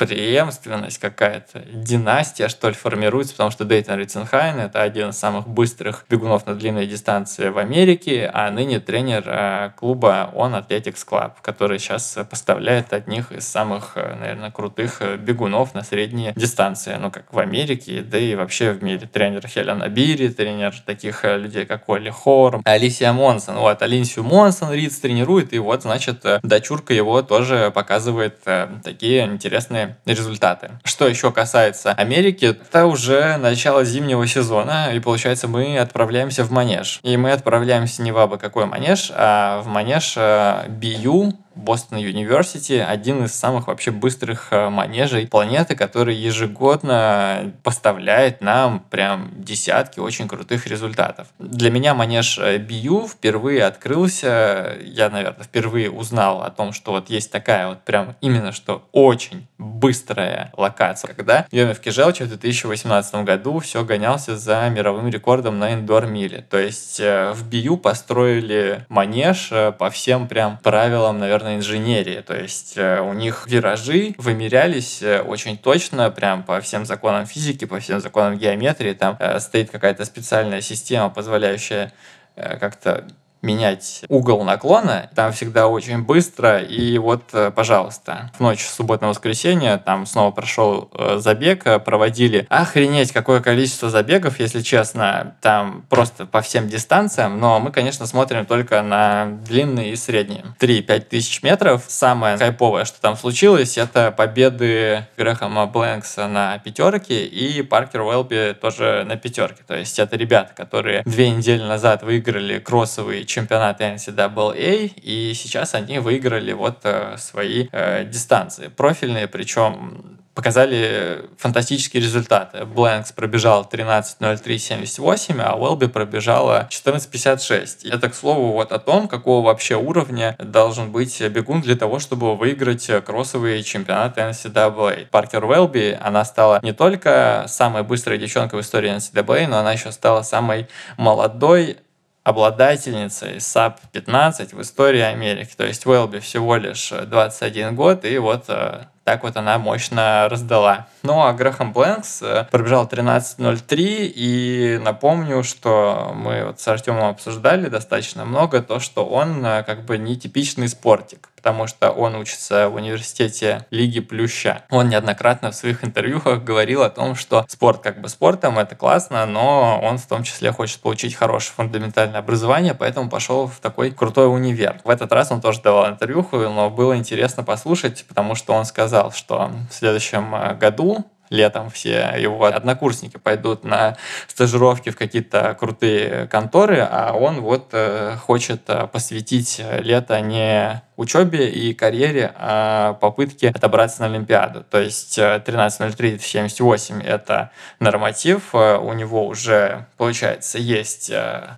преемственность какая-то, династия, что ли, формируется, потому что Дейтон Ритценхайн — это один из самых быстрых бегунов на длинной дистанции в Америке, а ныне тренер э, клуба On Athletics Club, который сейчас поставляет одних из самых, э, наверное, крутых э, бегунов на средние дистанции, ну, как в Америке, да и вообще в мире. Тренер Хелена Бири, тренер таких людей, как Олли Хорм, Алисия Монсон. Вот, Алисию Монсон Ридс тренирует, и вот, значит, дочурка его тоже показывает такие интересные результаты. Что еще касается Америки, это уже начало зимнего сезона, и получается мы отправляемся в манеж. И мы отправляемся не в абы какой манеж, а в манеж BU, Бостон Юниверсити, один из самых вообще быстрых э, манежей планеты, который ежегодно поставляет нам прям десятки очень крутых результатов. Для меня манеж BU впервые открылся, я, наверное, впервые узнал о том, что вот есть такая вот прям именно что очень быстрая локация, когда Йомев Кижелчев в 2018 году все гонялся за мировым рекордом на индор-миле. То есть э, в BU построили манеж э, по всем прям правилам, наверное, инженерии. То есть э, у них виражи вымерялись очень точно, прям по всем законам физики, по всем законам геометрии. Там стоит какая-то специальная система, позволяющая как-то менять угол наклона, там всегда очень быстро, и вот, э, пожалуйста, в ночь суббота на воскресенье там снова прошел э, забег, э, проводили охренеть какое количество забегов, если честно, там просто по всем дистанциям, но мы, конечно, смотрим только на длинные и средние. 3-5 тысяч метров. Самое хайповое, что там случилось, это победы Грэхэма Блэнкса на пятерке и Паркер Уэлби тоже на пятерке. То есть это ребята, которые две недели назад выиграли кроссовые чемпионаты NCAA, и сейчас они выиграли вот э, свои э, дистанции профильные, причем показали фантастические результаты. Блэнкс пробежал 13.03.78, а Уэлби пробежала 14.56. Это, к слову, вот о том, какого вообще уровня должен быть бегун для того, чтобы выиграть кроссовые чемпионаты NCAA. Паркер Уэлби, она стала не только самой быстрой девчонкой в истории NCAA, но она еще стала самой молодой обладательницей sub-15 в истории Америки. То есть Вэлби всего лишь 21 год, и вот э, так вот она мощно раздала. Ну а Грэхэм Блэнкс э, пробежал 13.03, и напомню, что мы вот с Артемом обсуждали достаточно много то, что он э, как бы нетипичный спортик потому что он учится в университете Лиги Плюща. Он неоднократно в своих интервьюхах говорил о том, что спорт как бы спортом, это классно, но он в том числе хочет получить хорошее фундаментальное образование, поэтому пошел в такой крутой универ. В этот раз он тоже давал интервьюху, но было интересно послушать, потому что он сказал, что в следующем э, году летом все его однокурсники пойдут на стажировки в какие-то крутые конторы, а он вот э, хочет э, посвятить лето не учебе и карьере, а попытке отобраться на Олимпиаду. То есть 13.03.78 э, это норматив, у него уже, получается, есть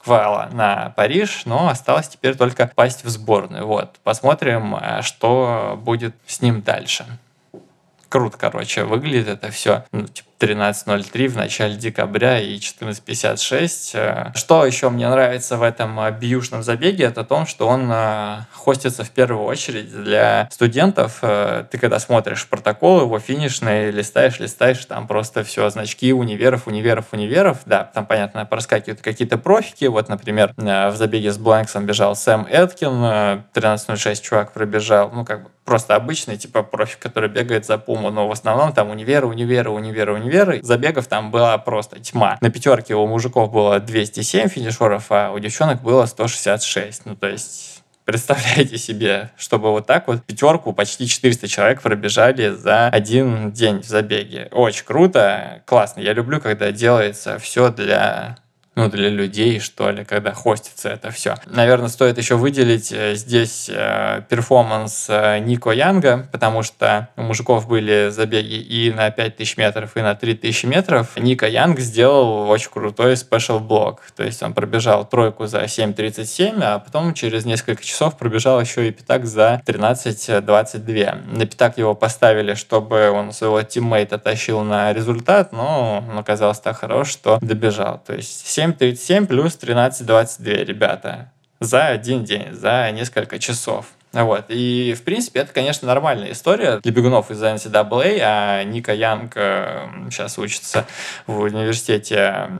квала на Париж, но осталось теперь только пасть в сборную. Вот, посмотрим, что будет с ним дальше круто, короче, выглядит это все. Ну, типа, 13.03 в начале декабря и 14.56. Э, что еще мне нравится в этом э, биюшном забеге, это то, что он э, хостится в первую очередь для студентов. Ты когда смотришь протокол его финишный, листаешь, листаешь, там просто все, значки универов, универов, универов. Да, там, понятно, проскакивают какие-то профики. Вот, например, в забеге с Бланксом бежал Сэм Эткин, 13.06 чувак пробежал, ну, как бы просто обычный, типа, профик, который бегает за Пуму, но в основном там универы, универы, универы, универы универы, забегов там была просто тьма. На пятерке у мужиков было 207 финишеров, а у девчонок было 166. Ну, то есть Представляете себе, чтобы вот так вот пятерку почти 400 человек пробежали за один день в забеге. Очень круто, классно. Я люблю, когда делается все для ну, для людей, что ли, когда хостится это все. Наверное, стоит еще выделить э, здесь э, перформанс э, Нико Янга, потому что у мужиков были забеги и на 5000 метров, и на 3000 метров. Нико Янг сделал очень крутой special block. То есть он пробежал тройку за 7.37, а потом через несколько часов пробежал еще и пятак за 13.22. На пятак его поставили, чтобы он своего тиммейта тащил на результат, но он оказался так хорош, что добежал. То есть 7.37 плюс 13.22, ребята. За один день, за несколько часов. Вот. И, в принципе, это, конечно, нормальная история для бегунов из NCAA, а Ника Янг сейчас учится в университете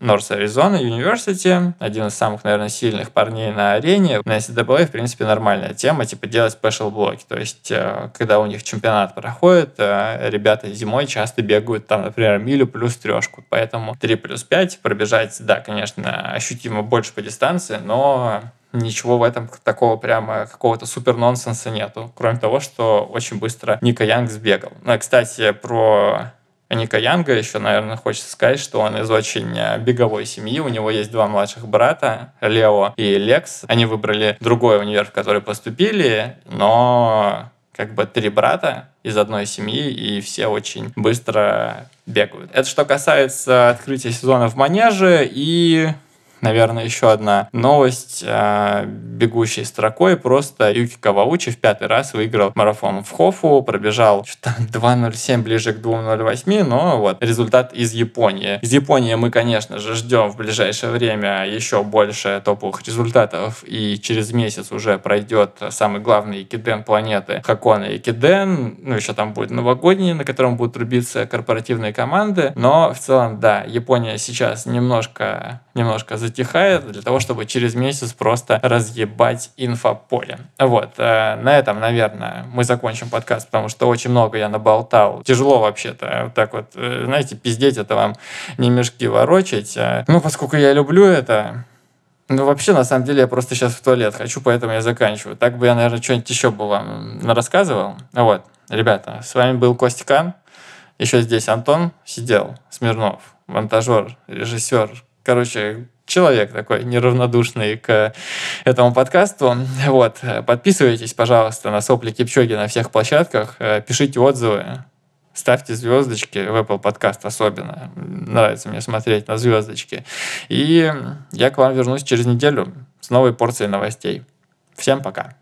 North Arizona University, один из самых, наверное, сильных парней на арене. На NCAA, в принципе, нормальная тема, типа делать спешл блоки. То есть, э, когда у них чемпионат проходит, э, ребята зимой часто бегают там, например, милю плюс трешку. Поэтому 3 плюс 5 пробежать, да, конечно, ощутимо больше по дистанции, но ничего в этом такого прямо какого-то супер нонсенса нету, кроме того, что очень быстро Ника Янг сбегал. Ну, кстати, про Ника Янга. Еще, наверное, хочется сказать, что он из очень э, беговой семьи. У него есть два младших брата, Лео и Лекс. Они выбрали другой универ, в который поступили, но как бы три брата из одной семьи, и все очень быстро бегают. Это что касается открытия сезона в манеже и наверное, еще одна новость. Э, бегущей строкой просто Юки Каваучи в пятый раз выиграл марафон в Хофу, пробежал что-то 2.07 ближе к 2.08, но вот результат из Японии. Из Японии мы, конечно же, ждем в ближайшее время еще больше топовых результатов, и через месяц уже пройдет самый главный Киден планеты Хакона и Киден, ну еще там будет новогодний, на котором будут рубиться корпоративные команды, но в целом, да, Япония сейчас немножко, немножко за затихает для того, чтобы через месяц просто разъебать инфополе. Вот, э, на этом, наверное, мы закончим подкаст, потому что очень много я наболтал. Тяжело вообще-то, вот так вот, э, знаете, пиздеть это вам не мешки ворочать. А, ну, поскольку я люблю это, ну, вообще, на самом деле, я просто сейчас в туалет хочу, поэтому я заканчиваю. Так бы я, наверное, что-нибудь еще бы вам рассказывал. Вот, ребята, с вами был Костикан. Еще здесь Антон сидел, Смирнов, монтажер, режиссер. Короче, человек такой неравнодушный к этому подкасту. Вот. Подписывайтесь, пожалуйста, на сопли Кипчоги на всех площадках. Э, пишите отзывы. Ставьте звездочки в Apple подкаст особенно. Нравится мне смотреть на звездочки. И я к вам вернусь через неделю с новой порцией новостей. Всем пока.